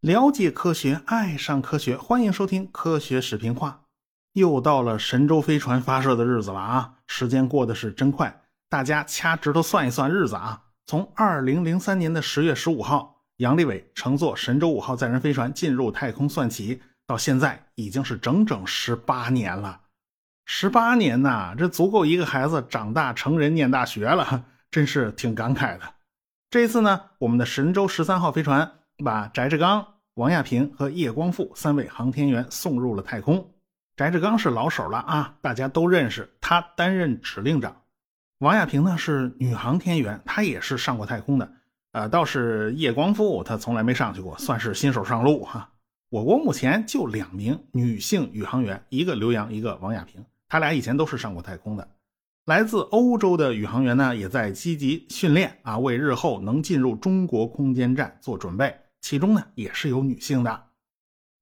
了解科学，爱上科学，欢迎收听《科学视频化》。又到了神舟飞船发射的日子了啊！时间过得是真快，大家掐指头算一算日子啊。从二零零三年的十月十五号，杨利伟乘坐神舟五号载人飞船进入太空算起，到现在已经是整整十八年了。十八年呐，这足够一个孩子长大成人念大学了，真是挺感慨的。这一次呢，我们的神舟十三号飞船。把翟志刚、王亚平和叶光富三位航天员送入了太空。翟志刚是老手了啊，大家都认识，他担任指令长。王亚平呢是女航天员，她也是上过太空的。呃，倒是叶光富，他从来没上去过，算是新手上路哈。我国目前就两名女性宇航员，一个刘洋，一个王亚平，他俩以前都是上过太空的。来自欧洲的宇航员呢，也在积极训练啊，为日后能进入中国空间站做准备。其中呢也是有女性的，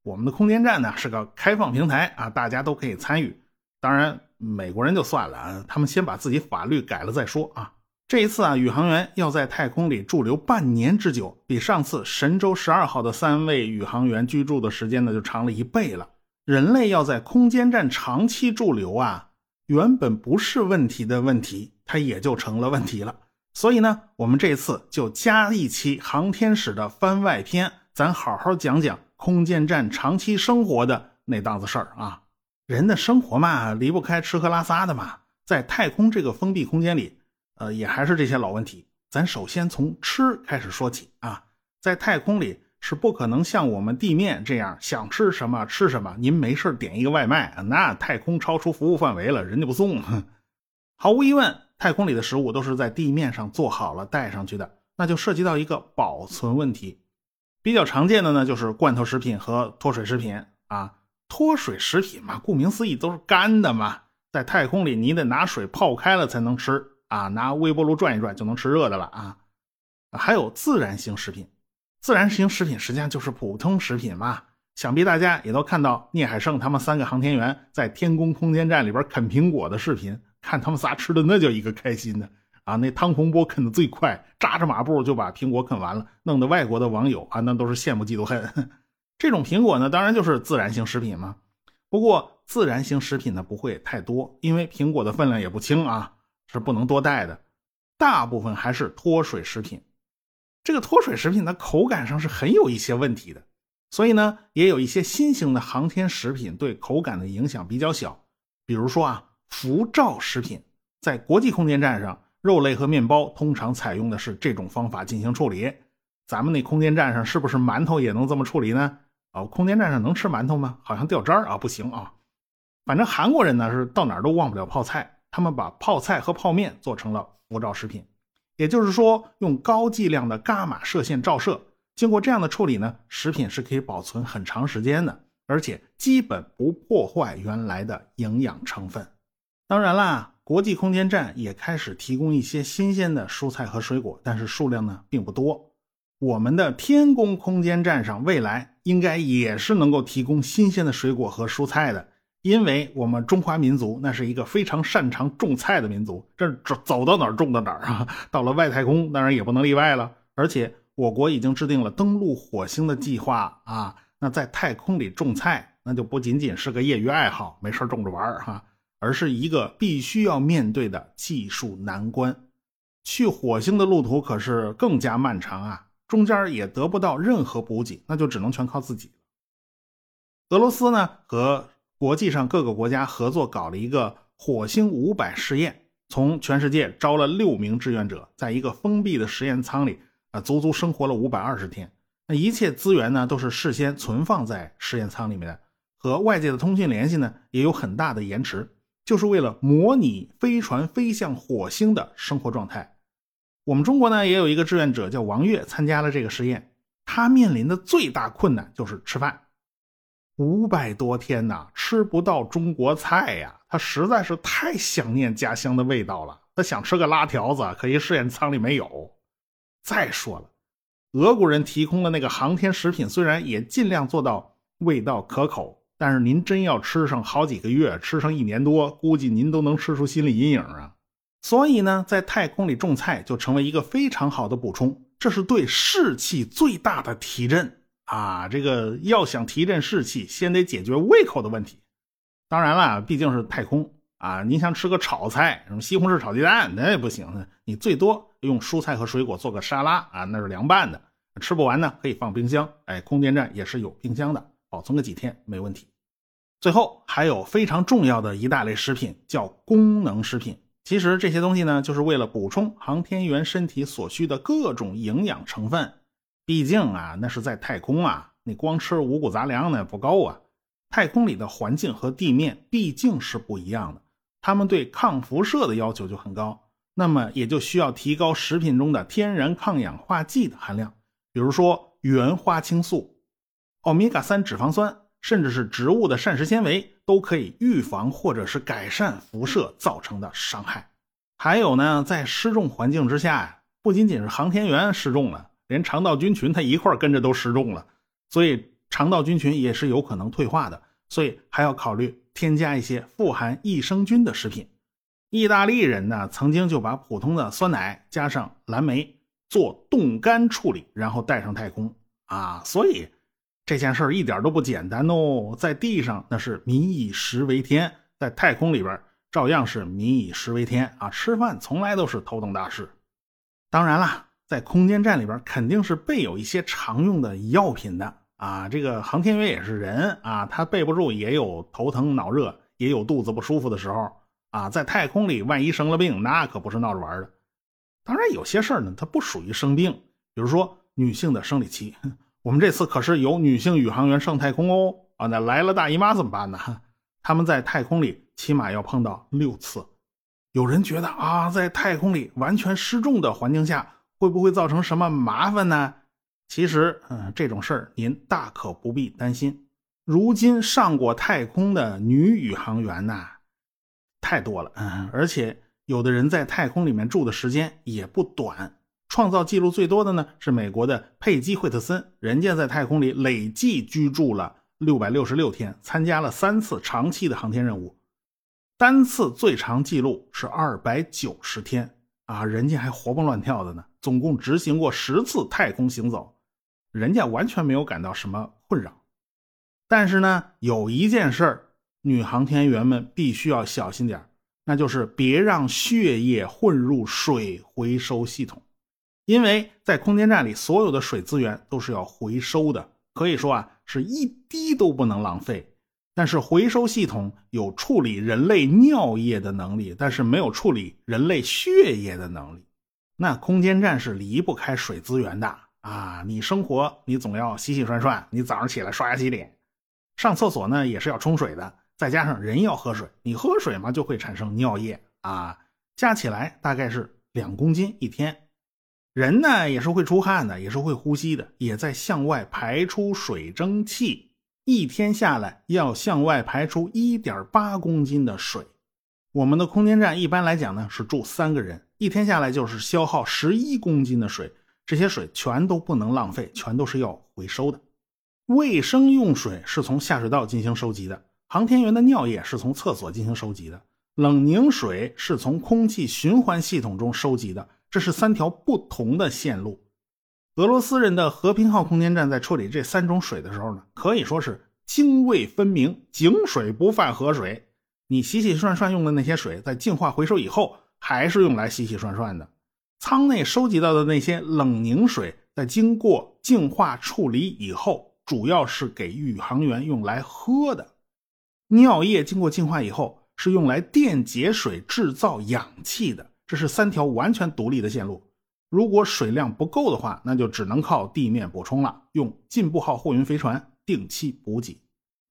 我们的空间站呢是个开放平台啊，大家都可以参与。当然，美国人就算了啊，他们先把自己法律改了再说啊。这一次啊，宇航员要在太空里驻留半年之久，比上次神舟十二号的三位宇航员居住的时间呢就长了一倍了。人类要在空间站长期驻留啊，原本不是问题的问题，它也就成了问题了。所以呢，我们这次就加一期航天史的番外篇，咱好好讲讲空间站长期生活的那档子事儿啊。人的生活嘛，离不开吃喝拉撒的嘛。在太空这个封闭空间里，呃，也还是这些老问题。咱首先从吃开始说起啊。在太空里是不可能像我们地面这样想吃什么吃什么，您没事点一个外卖，那太空超出服务范围了，人家不送。毫无疑问。太空里的食物都是在地面上做好了带上去的，那就涉及到一个保存问题。比较常见的呢，就是罐头食品和脱水食品啊。脱水食品嘛，顾名思义都是干的嘛，在太空里你得拿水泡开了才能吃啊，拿微波炉转一转就能吃热的了啊。还有自然型食品，自然型食品实际上就是普通食品嘛。想必大家也都看到聂海胜他们三个航天员在天宫空间站里边啃苹果的视频。看他们仨吃的那叫一个开心呢啊！那汤洪波啃的最快，扎着马步就把苹果啃完了，弄得外国的网友啊那都是羡慕嫉妒恨。这种苹果呢，当然就是自然型食品嘛。不过自然型食品呢不会太多，因为苹果的分量也不轻啊，是不能多带的。大部分还是脱水食品。这个脱水食品的口感上是很有一些问题的，所以呢，也有一些新型的航天食品对口感的影响比较小，比如说啊。辐照食品在国际空间站上，肉类和面包通常采用的是这种方法进行处理。咱们那空间站上是不是馒头也能这么处理呢？哦，空间站上能吃馒头吗？好像掉渣啊，不行啊。反正韩国人呢是到哪儿都忘不了泡菜，他们把泡菜和泡面做成了辐照食品，也就是说用高剂量的伽马射线照射，经过这样的处理呢，食品是可以保存很长时间的，而且基本不破坏原来的营养成分。当然啦，国际空间站也开始提供一些新鲜的蔬菜和水果，但是数量呢并不多。我们的天宫空间站上未来应该也是能够提供新鲜的水果和蔬菜的，因为我们中华民族那是一个非常擅长种菜的民族，这走走到哪儿种到哪儿啊。到了外太空当然也不能例外了，而且我国已经制定了登陆火星的计划啊。那在太空里种菜，那就不仅仅是个业余爱好，没事种着玩儿哈。而是一个必须要面对的技术难关。去火星的路途可是更加漫长啊，中间也得不到任何补给，那就只能全靠自己了。俄罗斯呢和国际上各个国家合作搞了一个火星五百试验，从全世界招了六名志愿者，在一个封闭的实验舱里啊，足足生活了五百二十天。那一切资源呢都是事先存放在实验舱里面的，和外界的通讯联系呢也有很大的延迟。就是为了模拟飞船飞向火星的生活状态。我们中国呢也有一个志愿者叫王悦，参加了这个实验。他面临的最大困难就是吃饭，五百多天呐，吃不到中国菜呀，他实在是太想念家乡的味道了。他想吃个拉条子，可惜试验舱里没有。再说了，俄国人提供的那个航天食品，虽然也尽量做到味道可口。但是您真要吃上好几个月，吃上一年多，估计您都能吃出心理阴影啊！所以呢，在太空里种菜就成为一个非常好的补充，这是对士气最大的提振。啊，这个要想提振士气，先得解决胃口的问题。当然了，毕竟是太空啊，你想吃个炒菜，什么西红柿炒鸡蛋，那也不行。你最多用蔬菜和水果做个沙拉啊，那是凉拌的，吃不完呢，可以放冰箱。哎，空间站也是有冰箱的，保存个几天没问题。最后还有非常重要的一大类食品，叫功能食品。其实这些东西呢，就是为了补充航天员身体所需的各种营养成分。毕竟啊，那是在太空啊，你光吃五谷杂粮那不够啊。太空里的环境和地面毕竟是不一样的，他们对抗辐射的要求就很高，那么也就需要提高食品中的天然抗氧化剂的含量，比如说原花青素、欧米伽三脂肪酸，甚至是植物的膳食纤维。都可以预防或者是改善辐射造成的伤害。还有呢，在失重环境之下呀，不仅仅是航天员失重了，连肠道菌群它一块跟着都失重了，所以肠道菌群也是有可能退化的。所以还要考虑添加一些富含益生菌的食品。意大利人呢，曾经就把普通的酸奶加上蓝莓做冻干处理，然后带上太空啊，所以。这件事一点都不简单哦，在地上那是民以食为天，在太空里边照样是民以食为天啊！吃饭从来都是头等大事。当然了，在空间站里边肯定是备有一些常用的药品的啊。这个航天员也是人啊，他备不住也有头疼脑热，也有肚子不舒服的时候啊。在太空里，万一生了病，那可不是闹着玩的。当然，有些事儿呢，它不属于生病，比如说女性的生理期。我们这次可是有女性宇航员上太空哦啊！那来了大姨妈怎么办呢？他们在太空里起码要碰到六次。有人觉得啊，在太空里完全失重的环境下，会不会造成什么麻烦呢？其实，嗯，这种事儿您大可不必担心。如今上过太空的女宇航员呐，太多了，嗯，而且有的人在太空里面住的时间也不短。创造记录最多的呢是美国的佩姬·惠特森，人家在太空里累计居住了六百六十六天，参加了三次长期的航天任务，单次最长记录是二百九十天啊！人家还活蹦乱跳的呢，总共执行过十次太空行走，人家完全没有感到什么困扰。但是呢，有一件事儿，女航天员们必须要小心点那就是别让血液混入水回收系统。因为在空间站里，所有的水资源都是要回收的，可以说啊，是一滴都不能浪费。但是回收系统有处理人类尿液的能力，但是没有处理人类血液的能力。那空间站是离不开水资源的啊！你生活你总要洗洗涮涮，你早上起来刷牙洗脸，上厕所呢也是要冲水的，再加上人要喝水，你喝水嘛就会产生尿液啊，加起来大概是两公斤一天。人呢也是会出汗的，也是会呼吸的，也在向外排出水蒸气。一天下来要向外排出一点八公斤的水。我们的空间站一般来讲呢是住三个人，一天下来就是消耗十一公斤的水。这些水全都不能浪费，全都是要回收的。卫生用水是从下水道进行收集的，航天员的尿液是从厕所进行收集的，冷凝水是从空气循环系统中收集的。这是三条不同的线路。俄罗斯人的和平号空间站在处理这三种水的时候呢，可以说是泾渭分明，井水不犯河水。你洗洗涮涮用的那些水，在净化回收以后，还是用来洗洗涮涮的。舱内收集到的那些冷凝水，在经过净化处理以后，主要是给宇航员用来喝的。尿液经过净化以后，是用来电解水制造氧气的。这是三条完全独立的线路。如果水量不够的话，那就只能靠地面补充了，用进步号货运飞船定期补给。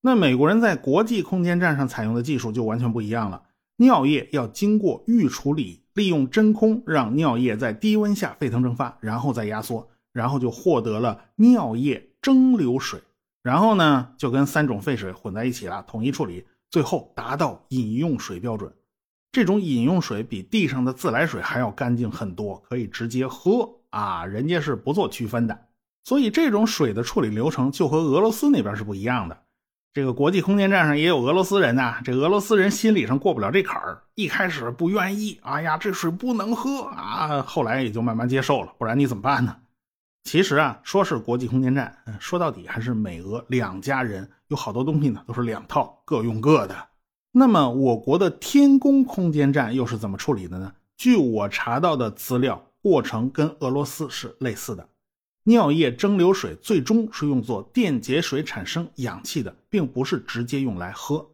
那美国人在国际空间站上采用的技术就完全不一样了。尿液要经过预处理，利用真空让尿液在低温下沸腾蒸发，然后再压缩，然后就获得了尿液蒸馏水。然后呢，就跟三种废水混在一起了，统一处理，最后达到饮用水标准。这种饮用水比地上的自来水还要干净很多，可以直接喝啊！人家是不做区分的，所以这种水的处理流程就和俄罗斯那边是不一样的。这个国际空间站上也有俄罗斯人呐，这俄罗斯人心理上过不了这坎儿，一开始不愿意，哎呀，这水不能喝啊，后来也就慢慢接受了，不然你怎么办呢？其实啊，说是国际空间站，说到底还是美俄两家人，有好多东西呢都是两套，各用各的。那么我国的天宫空间站又是怎么处理的呢？据我查到的资料，过程跟俄罗斯是类似的。尿液蒸馏水最终是用作电解水产生氧气的，并不是直接用来喝。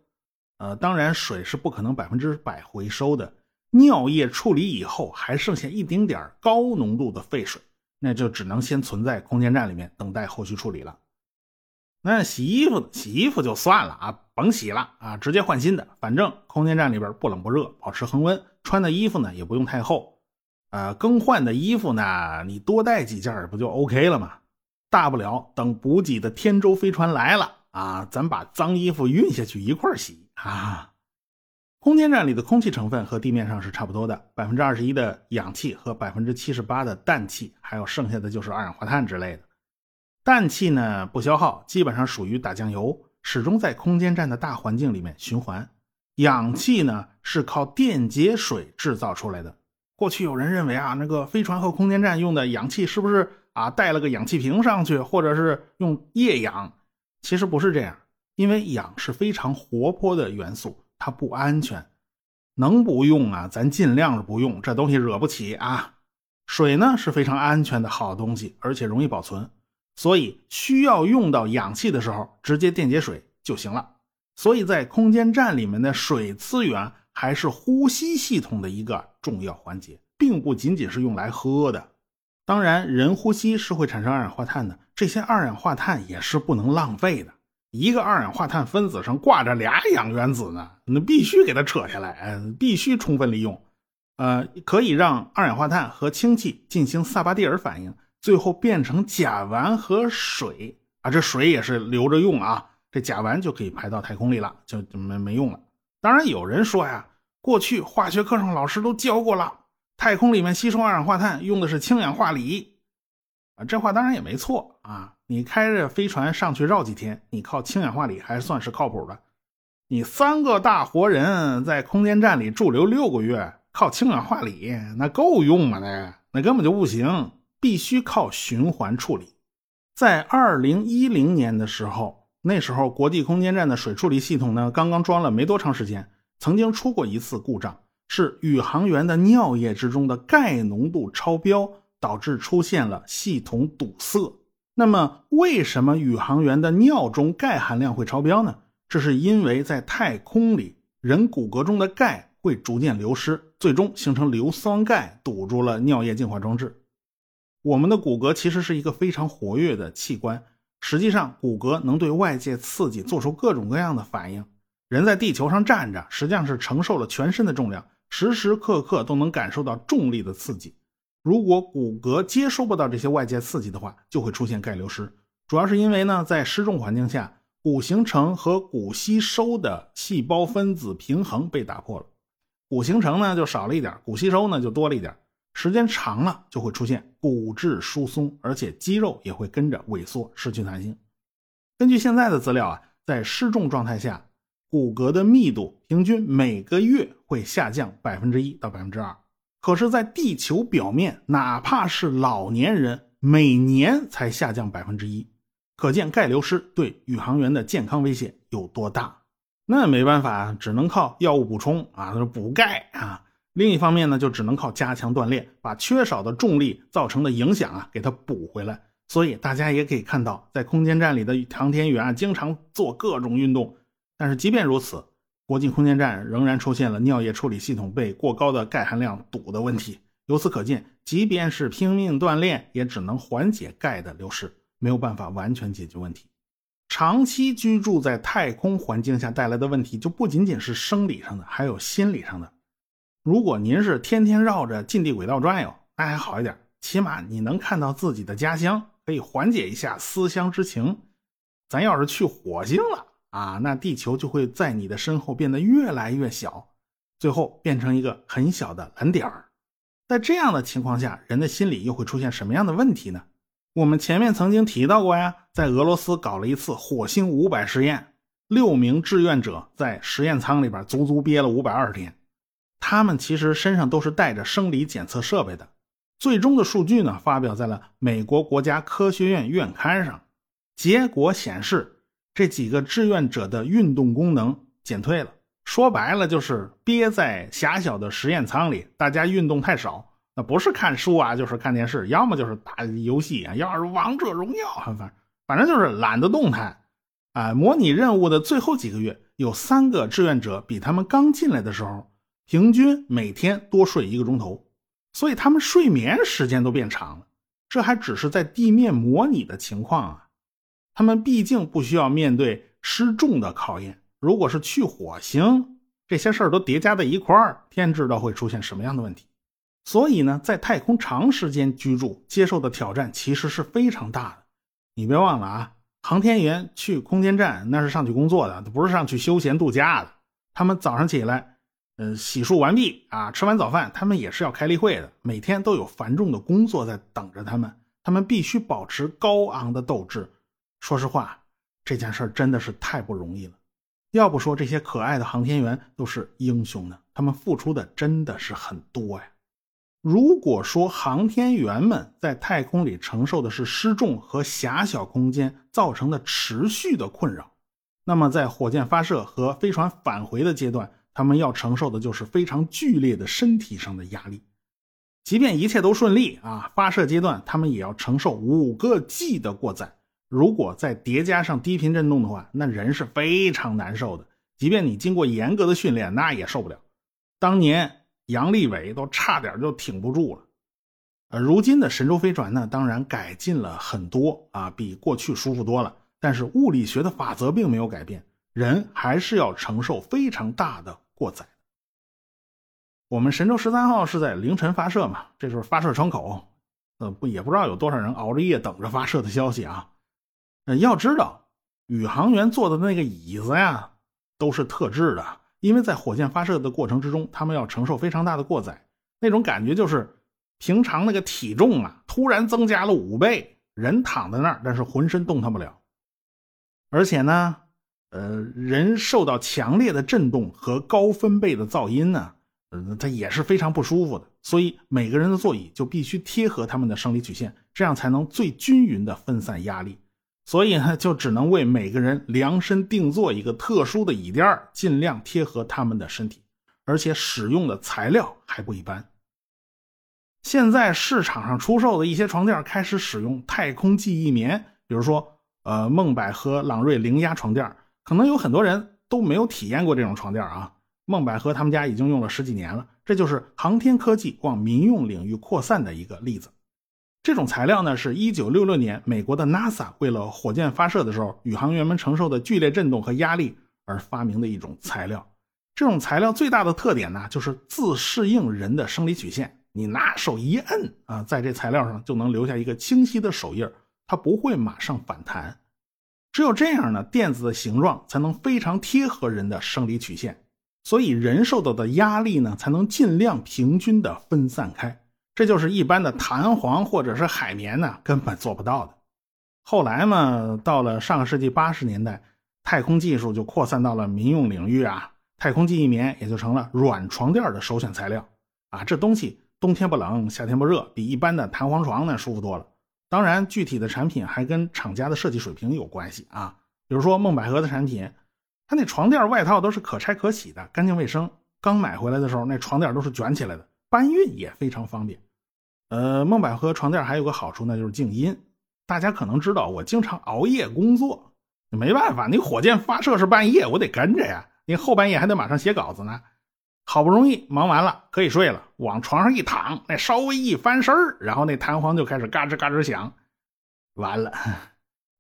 呃，当然水是不可能百分之百回收的。尿液处理以后还剩下一丁点高浓度的废水。那就只能先存在空间站里面等待后续处理了。那洗衣服，洗衣服就算了啊，甭洗了啊，直接换新的。反正空间站里边不冷不热，保持恒温。穿的衣服呢也不用太厚，呃，更换的衣服呢你多带几件不就 OK 了吗？大不了等补给的天舟飞船来了啊，咱把脏衣服运下去一块洗啊。空间站里的空气成分和地面上是差不多的，百分之二十一的氧气和百分之七十八的氮气，还有剩下的就是二氧化碳之类的。氮气呢不消耗，基本上属于打酱油，始终在空间站的大环境里面循环。氧气呢是靠电解水制造出来的。过去有人认为啊，那个飞船和空间站用的氧气是不是啊带了个氧气瓶上去，或者是用液氧？其实不是这样，因为氧是非常活泼的元素。它不安全，能不用啊？咱尽量是不用，这东西惹不起啊。水呢是非常安全的好东西，而且容易保存，所以需要用到氧气的时候，直接电解水就行了。所以在空间站里面的水资源还是呼吸系统的一个重要环节，并不仅仅是用来喝的。当然，人呼吸是会产生二氧化碳的，这些二氧化碳也是不能浪费的。一个二氧化碳分子上挂着俩氧原子呢，那必须给它扯下来，必须充分利用。呃，可以让二氧化碳和氢气进行萨巴蒂尔反应，最后变成甲烷和水啊。这水也是留着用啊，这甲烷就可以排到太空里了，就就没没用了。当然有人说呀，过去化学课上老师都教过了，太空里面吸收二氧化碳用的是氢氧化锂啊。这话当然也没错啊。你开着飞船上去绕几天，你靠氢氧化锂还算是靠谱的。你三个大活人在空间站里驻留六个月，靠氢氧化锂那够用吗？那那根本就不行，必须靠循环处理。在二零一零年的时候，那时候国际空间站的水处理系统呢刚刚装了没多长时间，曾经出过一次故障，是宇航员的尿液之中的钙浓度超标，导致出现了系统堵塞。那么，为什么宇航员的尿中钙含量会超标呢？这是因为在太空里，人骨骼中的钙会逐渐流失，最终形成硫酸钙，堵住了尿液净化装置。我们的骨骼其实是一个非常活跃的器官，实际上，骨骼能对外界刺激做出各种各样的反应。人在地球上站着，实际上是承受了全身的重量，时时刻刻都能感受到重力的刺激。如果骨骼接收不到这些外界刺激的话，就会出现钙流失。主要是因为呢，在失重环境下，骨形成和骨吸收的细胞分子平衡被打破了，骨形成呢就少了一点，骨吸收呢就多了一点。时间长了就会出现骨质疏松，而且肌肉也会跟着萎缩，失去弹性。根据现在的资料啊，在失重状态下，骨骼的密度平均每个月会下降百分之一到百分之二。可是，在地球表面，哪怕是老年人，每年才下降百分之一，可见钙流失对宇航员的健康威胁有多大。那没办法，只能靠药物补充啊，补钙啊。另一方面呢，就只能靠加强锻炼，把缺少的重力造成的影响啊，给它补回来。所以大家也可以看到，在空间站里的航天员啊，经常做各种运动。但是即便如此，国际空间站仍然出现了尿液处理系统被过高的钙含量堵的问题。由此可见，即便是拼命锻炼，也只能缓解钙的流失，没有办法完全解决问题。长期居住在太空环境下带来的问题，就不仅仅是生理上的，还有心理上的。如果您是天天绕着近地轨道转悠，那还好一点，起码你能看到自己的家乡，可以缓解一下思乡之情。咱要是去火星了。啊，那地球就会在你的身后变得越来越小，最后变成一个很小的蓝点儿。在这样的情况下，人的心理又会出现什么样的问题呢？我们前面曾经提到过呀，在俄罗斯搞了一次火星五百实验，六名志愿者在实验舱里边足足憋了五百二十天，他们其实身上都是带着生理检测设备的。最终的数据呢，发表在了美国国家科学院院刊上。结果显示，这几个志愿者的运动功能减退了。说白了，就是憋在狭小的实验舱里，大家运动太少。那不是看书啊，就是看电视，要么就是打游戏啊，要是王者荣耀，反反正就是懒得动弹。啊，模拟任务的最后几个月，有三个志愿者比他们刚进来的时候，平均每天多睡一个钟头。所以他们睡眠时间都变长了，这还只是在地面模拟的情况啊。他们毕竟不需要面对失重的考验，如果是去火星，这些事儿都叠加在一块儿，天知道会出现什么样的问题。所以呢，在太空长时间居住，接受的挑战其实是非常大的。你别忘了啊，航天员去空间站那是上去工作的，不是上去休闲度假的。他们早上起来。呃，洗漱完毕啊，吃完早饭，他们也是要开例会的。每天都有繁重的工作在等着他们，他们必须保持高昂的斗志。说实话，这件事真的是太不容易了。要不说这些可爱的航天员都是英雄呢，他们付出的真的是很多呀。如果说航天员们在太空里承受的是失重和狭小空间造成的持续的困扰，那么在火箭发射和飞船返回的阶段，他们要承受的就是非常剧烈的身体上的压力，即便一切都顺利啊，发射阶段他们也要承受五个 G 的过载。如果再叠加上低频振动的话，那人是非常难受的。即便你经过严格的训练，那也受不了。当年杨利伟都差点就挺不住了。呃，如今的神舟飞船呢，当然改进了很多啊，比过去舒服多了。但是物理学的法则并没有改变。人还是要承受非常大的过载。我们神舟十三号是在凌晨发射嘛？这就是发射窗口。呃，不也不知道有多少人熬着夜等着发射的消息啊。呃，要知道，宇航员坐的那个椅子呀，都是特制的，因为在火箭发射的过程之中，他们要承受非常大的过载，那种感觉就是平常那个体重啊，突然增加了五倍，人躺在那儿，但是浑身动弹不了，而且呢。呃，人受到强烈的震动和高分贝的噪音呢，呃，它也是非常不舒服的。所以每个人的座椅就必须贴合他们的生理曲线，这样才能最均匀的分散压力。所以呢，就只能为每个人量身定做一个特殊的椅垫尽量贴合他们的身体，而且使用的材料还不一般。现在市场上出售的一些床垫开始使用太空记忆棉，比如说呃梦百合朗瑞零压床垫。可能有很多人都没有体验过这种床垫啊。孟百合他们家已经用了十几年了，这就是航天科技往民用领域扩散的一个例子。这种材料呢，是一九六六年美国的 NASA 为了火箭发射的时候，宇航员们承受的剧烈震动和压力而发明的一种材料。这种材料最大的特点呢，就是自适应人的生理曲线。你拿手一摁啊，在这材料上就能留下一个清晰的手印它不会马上反弹。只有这样呢，垫子的形状才能非常贴合人的生理曲线，所以人受到的压力呢，才能尽量平均的分散开。这就是一般的弹簧或者是海绵呢根本做不到的。后来嘛，到了上个世纪八十年代，太空技术就扩散到了民用领域啊，太空记忆棉也就成了软床垫的首选材料啊。这东西冬天不冷，夏天不热，比一般的弹簧床呢舒服多了。当然，具体的产品还跟厂家的设计水平有关系啊。比如说梦百合的产品，它那床垫外套都是可拆可洗的，干净卫生。刚买回来的时候，那床垫都是卷起来的，搬运也非常方便。呃，梦百合床垫还有个好处，那就是静音。大家可能知道，我经常熬夜工作，没办法，你火箭发射是半夜，我得跟着呀。你后半夜还得马上写稿子呢。好不容易忙完了，可以睡了，往床上一躺，那稍微一翻身然后那弹簧就开始嘎吱嘎吱响。完了，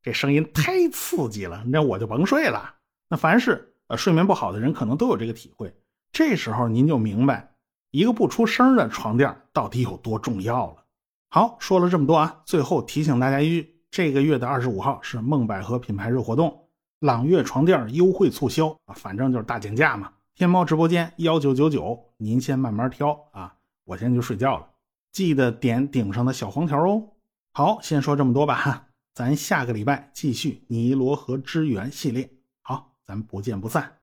这声音太刺激了，那我就甭睡了。那凡是呃睡眠不好的人，可能都有这个体会。这时候您就明白，一个不出声的床垫到底有多重要了。好，说了这么多啊，最后提醒大家一句：这个月的二十五号是梦百合品牌日活动，朗悦床垫优惠促销啊，反正就是大减价嘛。天猫直播间幺九九九，您先慢慢挑啊，我先去睡觉了。记得点顶上的小黄条哦。好，先说这么多吧哈，咱下个礼拜继续尼罗河之源系列。好，咱不见不散。